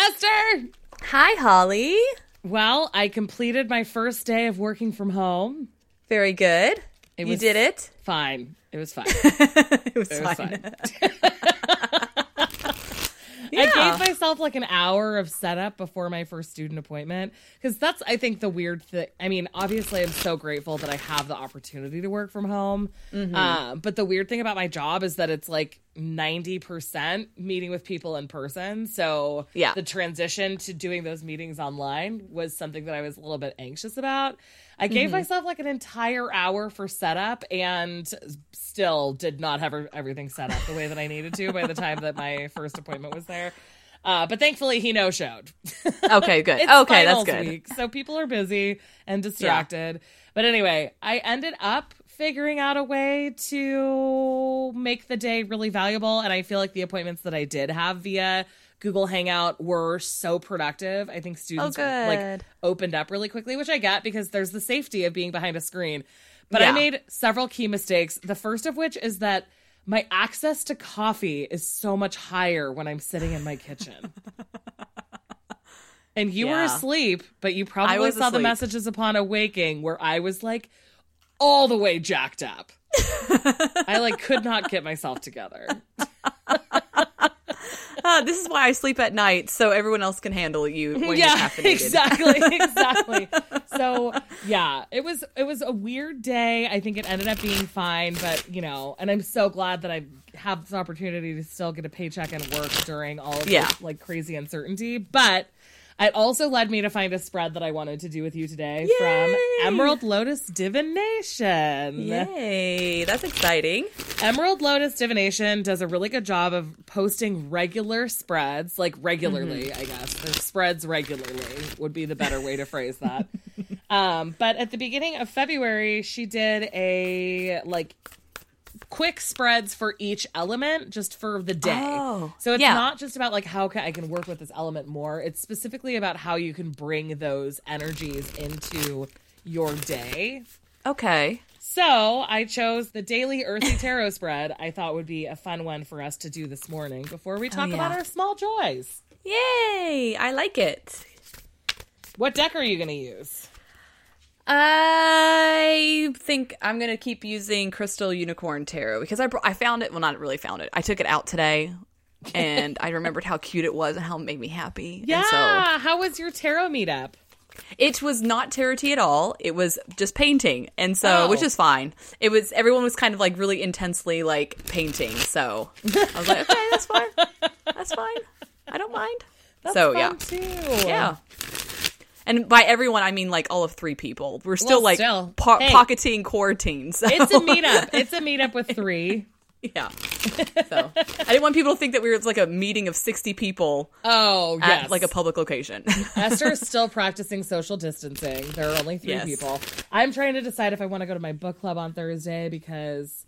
Esther. Hi, Holly. Well, I completed my first day of working from home. Very good. It you did it. Fine. It was fine. it was, It was fine. fine. Yeah. I gave myself like an hour of setup before my first student appointment because that's, I think, the weird thing. I mean, obviously, I'm so grateful that I have the opportunity to work from home. Mm-hmm. Uh, but the weird thing about my job is that it's like 90% meeting with people in person. So Yeah. the transition to doing those meetings online was something that I was a little bit anxious about. I gave Mm-hmm. myself like an entire hour for setup and still did not have everything set up the way that I needed to by the time that my first appointment was there. Uh, but thankfully, he no showed. Okay, good. Okay, that's good. Week, so people are busy and distracted. But anyway, I ended up figuring out a way to make the day really valuable. And I feel like the appointments that I did have via Google Hangout were so productive. I think students Oh, like opened up really quickly, which I get because there's the safety of being behind a screen. But I made several key mistakes. The first of which is that my access to coffee is so much higher when I'm sitting in my kitchen. And you were asleep, but you probably saw the messages upon awaking where I was like all the way jacked up. I like could not get myself together. Uh, this is why I sleep at night, so everyone else can handle you yeah, exactly, exactly. So yeah, it was it was a weird day. I think it ended up being fine, but you know, and I'm so glad that I have this opportunity to still get a paycheck and work during all of Yeah. this like crazy uncertainty. But it also led me to find a spread that I wanted to do with you today Yay! from Emerald Lotus Divination. Yay, that's exciting. Emerald Lotus Divination does a really good job of posting regular spreads, like regularly, Mm-hmm. I guess. Their spreads regularly would be the better way to phrase that. um, but at the beginning of February, she did a like quick spreads for each element just for the day. Oh, so it's yeah. not just about like how can I can work with this element more. It's specifically about how you can bring those energies into your day. Okay. So I chose the daily earthy tarot spread. I thought would be a fun one for us to do this morning before we oh, talk yeah. about our small joys. Yay, I like it. What deck are you going to use? I think I'm gonna keep using Crystal Unicorn Tarot because I I found it. Well, not really found it. I took it out today, and I remembered how cute it was and how it made me happy. Yeah. And so How was your tarot meetup? it was not tarot-y at all. It was just painting, and so Oh. which is fine. It was everyone was kind of like really intensely like painting. So I was like, okay, that's fine. That's fine. I don't mind. That's so yeah, too. yeah. And by everyone, I mean like all of three people. We're still Well, like still. po- Hey. pocketing quarantine. So. It's a meetup. It's a meetup with three. Yeah. So I didn't want people to think that we were like a meeting of sixty people Oh, at yes. like a public location. Esther is still practicing social distancing. There are only three Yes. people. I'm trying to decide if I want to go to my book club on Thursday because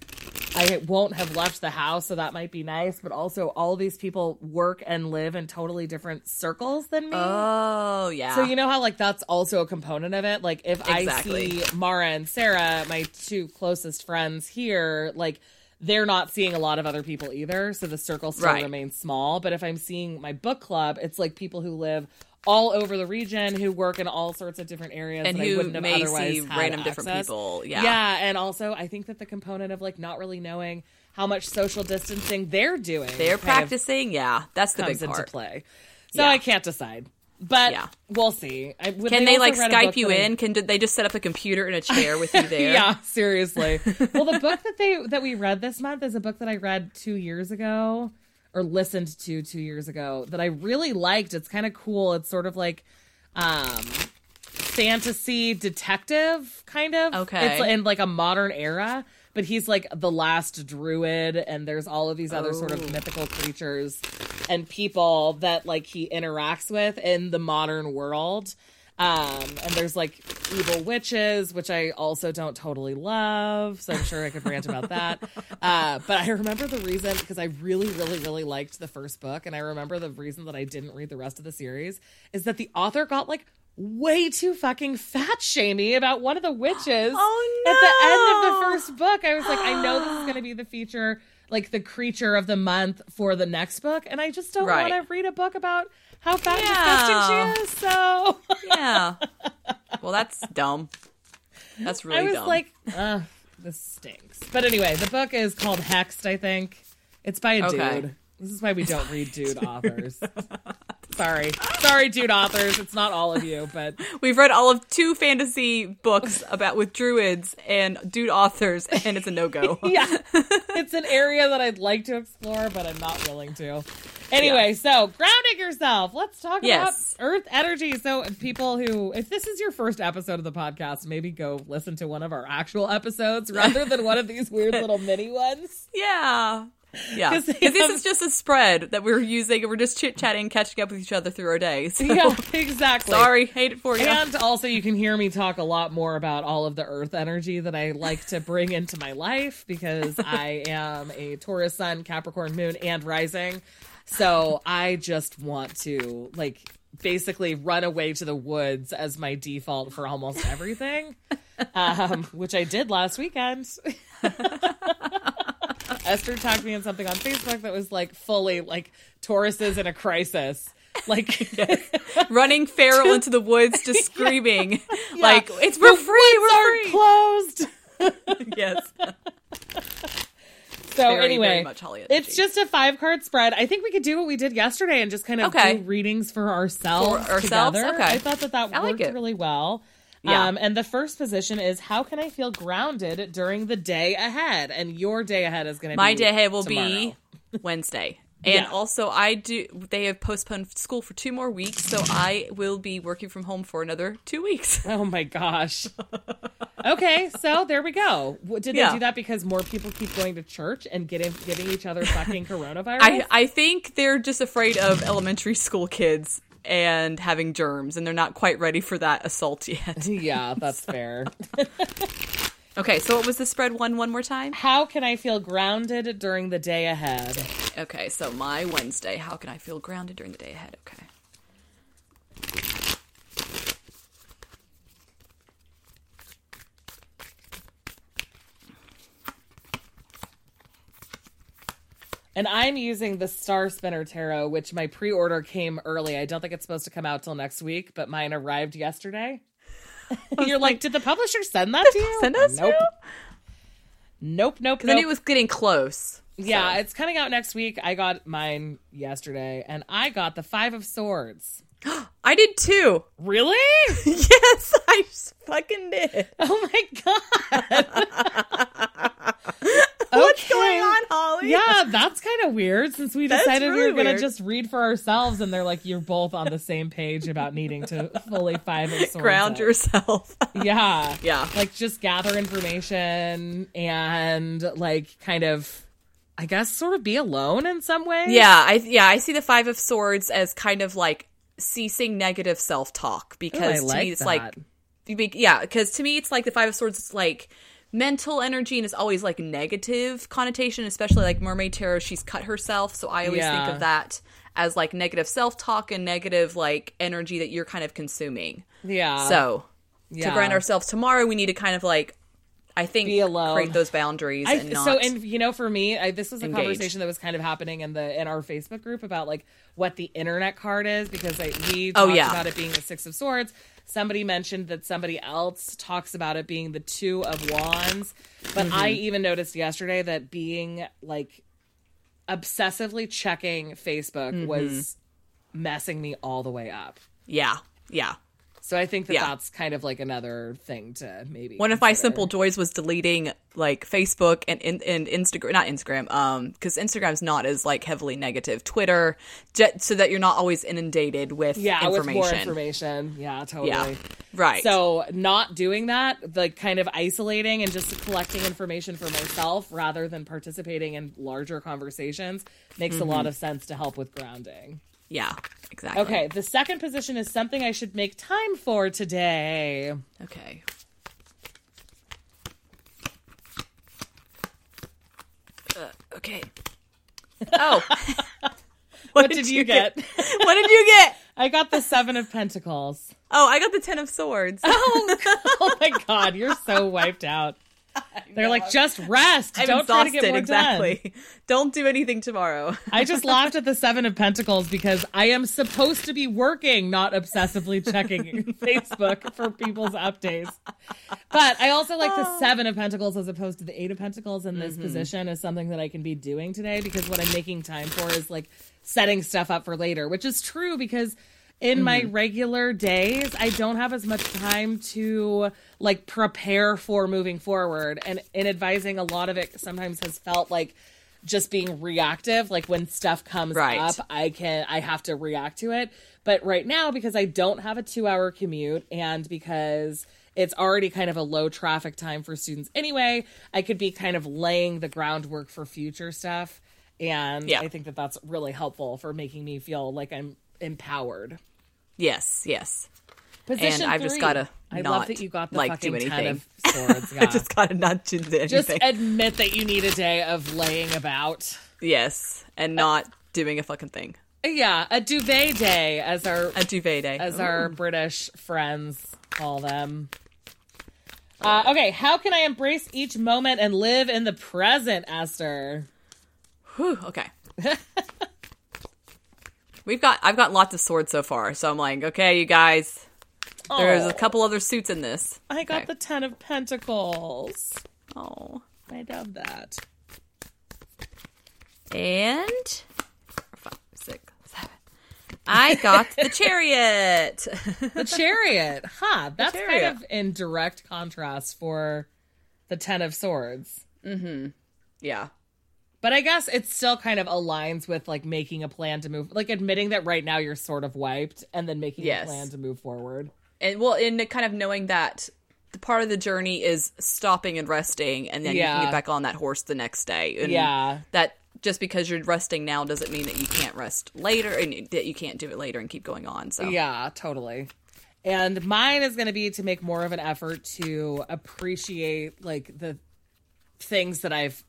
I won't have left the house, so that might be nice. But also, all these people work and live in totally different circles than me. oh yeah. So you know how like that's also a component of it. Like if Exactly. I see Mara and Sarah, my two closest friends here, like they're not seeing a lot of other people either, so the circle still Right. remains small. But if I'm seeing my book club, it's like people who live all over the region who work in all sorts of different areas and that I who wouldn't have may otherwise see random different people. Yeah. Yeah, and also I think that the component of like not really knowing how much social distancing they're doing, They're practicing. Yeah, that's the comes big into part. play. So Yeah. I can't decide. But Yeah. we'll see. I, Can they also like Skype you in? Can they just set up a computer and a chair with you there? Yeah, seriously. well, the book that they that we read this month is a book that I read two years ago or listened to two years ago that I really liked. It's kind of cool. It's sort of like um fantasy detective kind of. Okay. It's in like a modern era. But he's like the last druid, and there's all of these other sort Oh. of mythical creatures and people that like he interacts with in the modern world. Um, and there's like evil witches, which I also don't totally love. So I'm sure I could rant about that. Uh, but I remember the reason because I really, really, really liked the first book. And I remember the reason that I didn't read the rest of the series is that the author got like way too fucking fat shamey about one of the witches Oh, at the end of the first book. I was like, I know this is going to be the feature like the creature of the month for the next book, and I just don't Right. want to read a book about how and Yeah. disgusting she is. So Yeah. well, that's dumb. That's really I was dumb. like, uh, this stinks. But anyway, the book is called Hexed, I think. It's by a Okay. dude. This is why we don't read dude authors. Sorry. Sorry, dude authors. It's not all of you, but We've read all of two fantasy books about with druids and dude authors, and it's a no go. yeah. It's an area that I'd like to explore, but I'm not willing to. Anyway, so grounding yourself. Let's talk Yes. about earth energy. So, people who, if this is your first episode of the podcast, maybe go listen to one of our actual episodes rather than one of these weird little mini ones. Yeah. Yeah, Because they this is just a spread that we're using, and we're just chit chatting, catching up with each other through our day. So, Yeah, exactly. sorry, hate it for you. And also, you can hear me talk a lot more about all of the earth energy that I like to bring into my life because I am a Taurus sun, Capricorn moon, and rising. So I just want to, like, basically run away to the woods as my default for almost everything, um, which I did last weekend. Esther tagged me in something on Facebook that was like fully like Tauruses in a crisis. Like, Running feral into the woods, just screaming, like, it's we're free, we're are closed. free. yes. So Very, anyway, very much Holly it's just a five card spread. I think we could do what we did yesterday and just kind of Okay. do readings for ourselves. For ourselves? Together. Okay. I thought that that I worked it. really well. Yeah. Um, and the first position is how can I feel grounded during the day ahead? And your day ahead is going to be My day ahead will tomorrow. be Wednesday. And Yeah. also, I do. They have postponed school for two more weeks, so I will be working from home for another two weeks. Oh my gosh. okay, so there we go. Did they Yeah. do that because more people keep going to church and getting giving each other fucking coronavirus? I I think they're just afraid of elementary school kids and having germs, and they're not quite ready for that assault yet. yeah, that's fair. Okay, so what was the spread one one more time? How can I feel grounded during the day ahead? Okay, so my Wednesday. How can I feel grounded during the day ahead? Okay. And I'm using the Star Spinner Tarot, which my pre order came early. I don't think it's supposed to come out till next week, but mine arrived yesterday. You're like, did the publisher send that to you? Send us Nope. to? Nope, nope, Then it was getting close. Yeah, so. it's coming out next week. I got mine yesterday, and I got the Five of Swords. I did too. Really? yes, I fucking did. Oh my god. What's Okay. going on, Holly? Yeah, that's kind of weird since we That's decided we really were going to just read for ourselves and they're like, you're both on the same page about needing to fully five of swords Ground it. yourself. Yeah. Yeah. Like just gather information and like kind of, I guess, sort of be alone in some way. yeah, I yeah, I see the Five of Swords as kind of like ceasing negative self talk because to like me it's that. like yeah, because to me it's like the Five of Swords is like mental energy and it's always like negative connotation, especially like Mermaid Tarot. She's cut herself, so I always Yeah. think of that as like negative self talk and negative like energy that you're kind of consuming. Yeah. so yeah. to ground ourselves tomorrow, we need to kind of like I think Be alone. create those boundaries I, and not. so and you know for me I, this was a engage. conversation that was kind of happening in the in our facebook group about like what the internet card is because I, we Oh, talked yeah. about it being the six of swords somebody mentioned that somebody else talks about it being the two of wands but i Mm-hmm. even noticed yesterday that being like obsessively checking facebook Mm-hmm. was messing me all the way up yeah, yeah. So i think that Yeah. that's kind of like another thing to maybe One of my simple joys was deleting like Facebook and and, and Instagram, not Instagram, um, because Instagram's not as like heavily negative. Twitter, so that you're not always inundated with yeah information. with more information yeah totally Yeah, right. So not doing that, like kind of isolating and just collecting information for myself rather than participating in larger conversations makes a lot of sense to help with grounding. yeah, exactly. Okay, the second position is something I should make time for today. Okay. Uh, okay. Oh, What, did, you get? what did you get? I got the 7 of pentacles. Oh, I got the Ten of Swords. Oh, oh my god, you're so wiped out. They're like, just rest. I'm Don't try to get more done. Don't do anything tomorrow. I just laughed at the Seven of Pentacles because I am supposed to be working, not obsessively checking Facebook for people's updates. But I also like the ah. Seven of Pentacles as opposed to the Eight of Pentacles in this mm-hmm. position is something that I can be doing today because what I'm making time for is like setting stuff up for later, which is true because in my mm-hmm. regular days, I don't have as much time to like prepare for moving forward. And in advising, a lot of it sometimes has felt like just being reactive. Like when stuff comes Right. up, I can I have to react to it. But right now, because I don't have a two hour commute and because it's already kind of a low traffic time for students anyway, I could be kind of laying the groundwork for future stuff. And Yeah. I think that that's really helpful for making me feel like I'm empowered. Yes, yes. Position I've just gotta I love that you got the like, fucking do ten of swords. I just gotta not do anything. just admit that you need a day of laying about. yes, and not doing a fucking thing. Yeah, a duvet day, as our A duvet day. as our British friends call them. Uh, okay, how can I embrace each moment and live in the present, Esther? Whew, okay. We've got I've got lots of swords so far, so I'm like, okay, you guys. There's Oh, a couple other suits in this. I got okay. the Ten of Pentacles. Oh. I love that. And four, five, six, seven. I got the chariot. The Chariot, huh? That's Chariot. kind of in direct contrast for the Ten of Swords. Mm-hmm. Yeah. But I guess it still kind of aligns with like making a plan to move, like admitting that right now you're sort of wiped, and then making Yes. a plan to move forward. And well, in kind of knowing that the part of the journey is stopping and resting, and then you can get back on that horse the next day. And Yeah. That just because you're resting now doesn't mean that you can't rest later, and that you can't do it later and keep going on. So Yeah, totally. And mine is going to be to make more of an effort to appreciate like the things that I've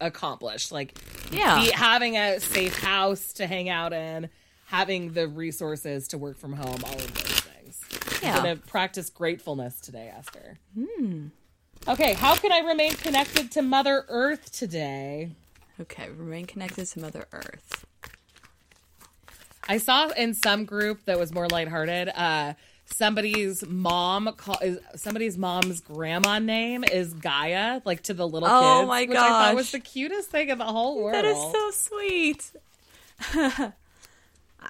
accomplished, like Yeah. having a safe house to hang out in, having the resources to work from home, all of those things. Yeah. I'm to practice gratefulness today, Esther. Hmm. Okay, how can I remain connected to Mother Earth today? Okay, remain connected to Mother Earth. I saw in some group that was more lighthearted, uh, somebody's mom call is somebody's mom's grandma name is Gaia, like to the little kid. Oh kids, my which I thought was the cutest thing in the whole world. That is so sweet.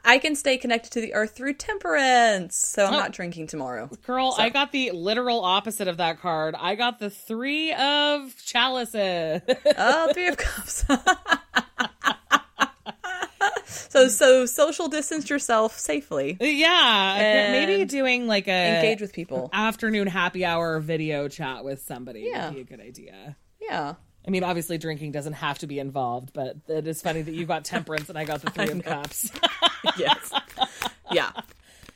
I can stay connected to the earth through temperance, so I'm Oh. not drinking tomorrow. Girl, I got the literal opposite of that card. I got the three of chalices. Oh, three of cups. so, so social distance yourself safely. Uh, yeah, maybe doing like a Engage with people. afternoon happy hour video chat with somebody Yeah. would be a good idea. Yeah. I mean, obviously, drinking doesn't have to be involved, but it is funny that you got temperance and I got the three of cups. Yes. yeah.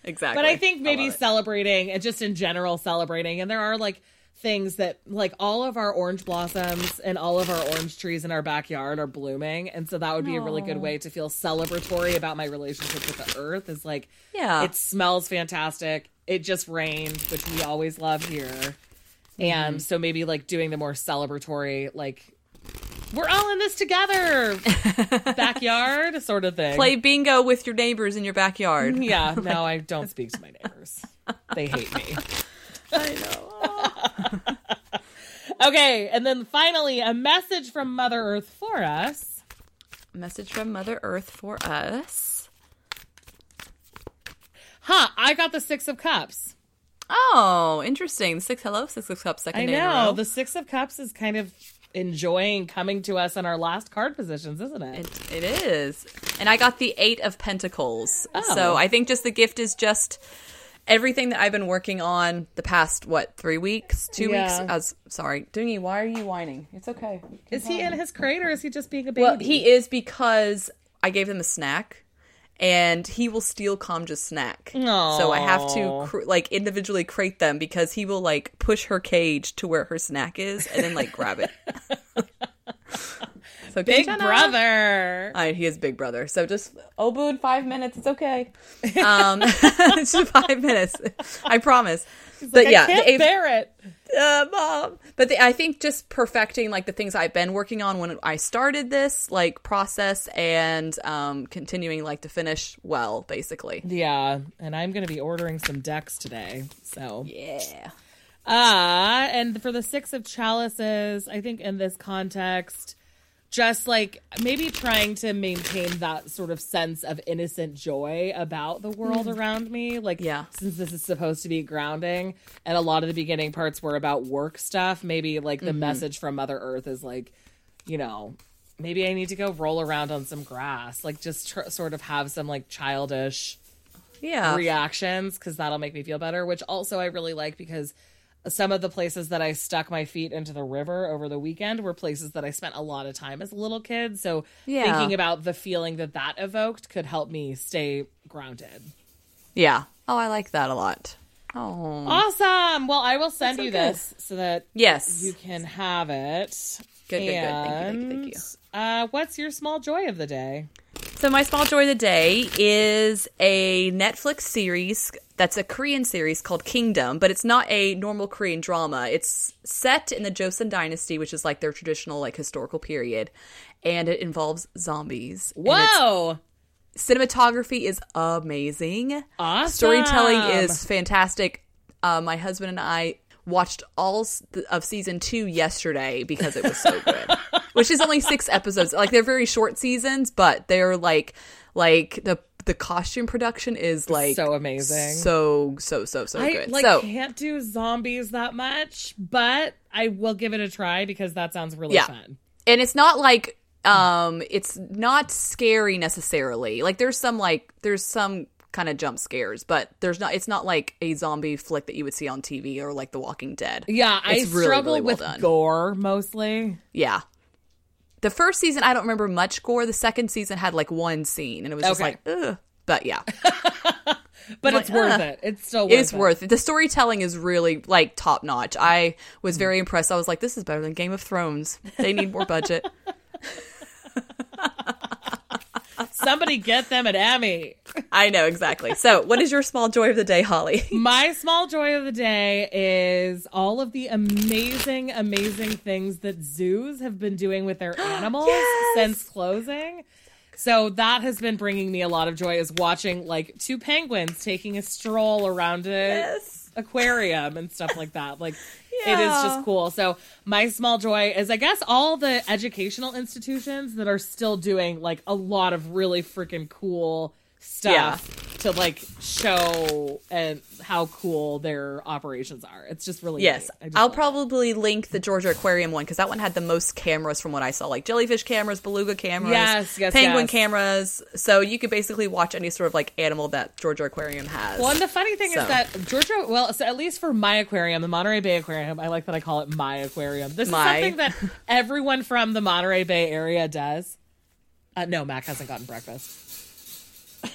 Exactly. but I think maybe it. celebrating and just in general celebrating, and there are like things that like all of our orange blossoms and all of our orange trees in our backyard are blooming, and so that would be a really good way to feel celebratory about my relationship with the earth. Is like, Yeah. it smells fantastic. It just rained, which we always love here. And mm-hmm. so maybe like doing the more celebratory, like we're all in this together, backyard sort of thing. play bingo with your neighbors in your backyard. Yeah, no, I don't speak to my neighbors. They hate me. I know. Okay, and then finally, a message from Mother Earth for us. Message from Mother Earth for us. Huh, I got the Six of Cups. Oh, interesting. Six hello, six of cups, second I know. The Six of Cups is kind of enjoying coming to us in our last card positions, isn't it? It, it is. And I got the Eight of Pentacles. Oh. So I think just the gift is just everything that I've been working on the past, what, three weeks? Two Yeah. weeks? As Sorry. Dingy, why are you whining? It's okay. Is he in his crate or is he just being a baby? Well, he is because I gave him a snack. And he will steal Kamja's snack. So I have to cr- like individually crate them because he will like push her cage to where her snack is and then like grab it. so Big Kinchana- brother. I, he is big brother. So just Obu in five minutes. It's okay. Um, it's just five minutes. I promise. But I yeah, can't the bear it. uh, mom. But the, I think just perfecting like the things I've been working on when I started this like process and um, continuing like to finish well, basically. Yeah, and I'm going to be ordering some decks today. So Yeah. Ah, and for the six of chalices, I think in this context, just like maybe trying to maintain that sort of sense of innocent joy about the world mm-hmm. around me. Like, Yeah. since this is supposed to be grounding, and a lot of the beginning parts were about work stuff, maybe like the mm-hmm. message from Mother Earth is like, you know, maybe I need to go roll around on some grass, like just tr- sort of have some like childish Yeah. reactions because that'll make me feel better. Which also I really like because some of the places that I stuck my feet into the river over the weekend were places that I spent a lot of time as a little kid. So Yeah. thinking about the feeling that that evoked could help me stay grounded. yeah. Oh, I like that a lot. Oh. Awesome. Well, I will send so you good. this so that Yes. you can have it. Good, good, good. Thank you, thank you, thank you. Uh, what's your small joy of the day? So my small joy of the day is a Netflix series that's a Korean series called Kingdom, but it's not a normal Korean drama. It's set in the Joseon dynasty, which is like their traditional like historical period, and it involves zombies. Whoa! cinematography is amazing. Awesome. Storytelling is fantastic. Uh, my husband and I watched all of season two yesterday because it was so good. Which is only six episodes. Like they're very short seasons, but they're like like the the costume production is like so amazing. so so so so I good. like so can't do zombies that much, but I will give it a try because that sounds really Yeah. fun. and it's not like um it's not scary necessarily like there's some like there's some kind of jump scares but there's not it's not like a zombie flick that you would see on tv or like the walking dead Yeah, I really, struggle really well with done. gore mostly. yeah the first season i don't remember much gore the second season had like one scene and it was just like Ugh. but yeah But it's worth "Ugh." it. It's still worth it's it. worth it the storytelling is really like top notch i was very impressed i was like this is better than game of thrones they need more budget Somebody get them an Emmy. i know exactly so what is your small joy of the day holly My small joy of the day is all of the amazing, amazing things that zoos have been doing with their animals Yes! since closing. So that has been bringing me a lot of joy is watching like two penguins taking a stroll around a Yes. Aquarium and stuff like that. Like it is just cool. So my small joy is I guess all the educational institutions that are still doing like a lot of really freaking cool stuff to like show and how cool their operations are. It's just really Yes, just I'll probably link the Georgia Aquarium one because that one had the most cameras from what I saw, like jellyfish cameras, beluga cameras, Yes, yes, penguin yes. cameras. So you could basically watch any sort of like animal that Georgia Aquarium has. Well, and the funny thing So. is that Georgia, well, so at least for my aquarium, the Monterey Bay Aquarium, I like that I call it my aquarium. This My. is something that everyone from the Monterey Bay area does. Uh, no, Mac hasn't gotten breakfast. Um,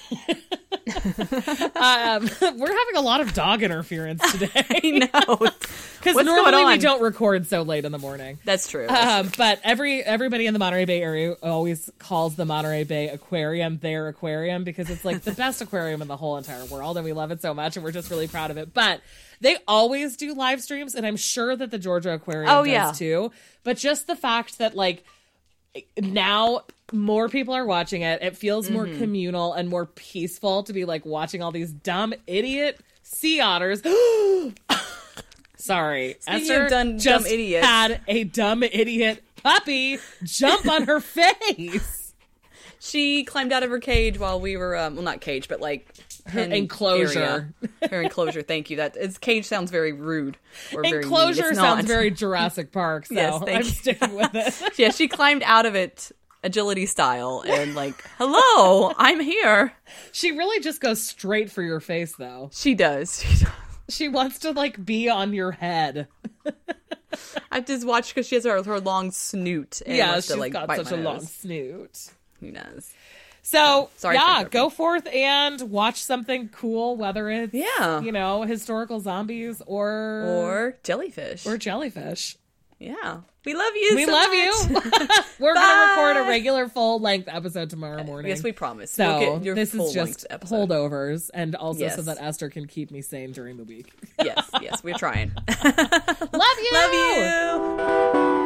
we're having a lot of dog interference today I know because normally we don't record so late in the morning. that's true. Um, but every everybody in the Monterey Bay area always calls the Monterey Bay Aquarium their aquarium because it's like the best aquarium in the whole entire world, and we love it so much, and we're just really proud of it. But they always do live streams, and I'm sure that the Georgia Aquarium Oh, does yeah. too. But just the fact that like now more people are watching it, it feels more Mm-hmm. communal and more peaceful to be like watching all these dumb idiot sea otters. Sorry, Speaking Esther dumb just idiots. had a dumb idiot puppy jump on her face. she climbed out of her cage while we were, um, well, not cage, but like Her enclosure. area. her enclosure. Thank you. That cage sounds very rude. Or. Enclosure It's sounds very Jurassic Park, so Yes, I'm you. sticking with it. yeah, she climbed out of it agility style and like, hello, I'm here. she really just goes straight for your face, though. She does. She does. She wants to like be on your head. I just watched because she has her, her long snoot. And yeah, she's to, like, got such a long snoot. Who knows? So Sorry yeah, go forth and watch something cool, whether it's Yeah. you know historical zombies or Or jellyfish. or jellyfish. Yeah. We love you. We so love much. you. We're going to record a regular full length episode tomorrow morning. Yes, we promise. So We'll get your this is just episode. holdovers, and also Yes. so that Esther can keep me sane during the week. Yes, yes, we're trying. Love you. Love you.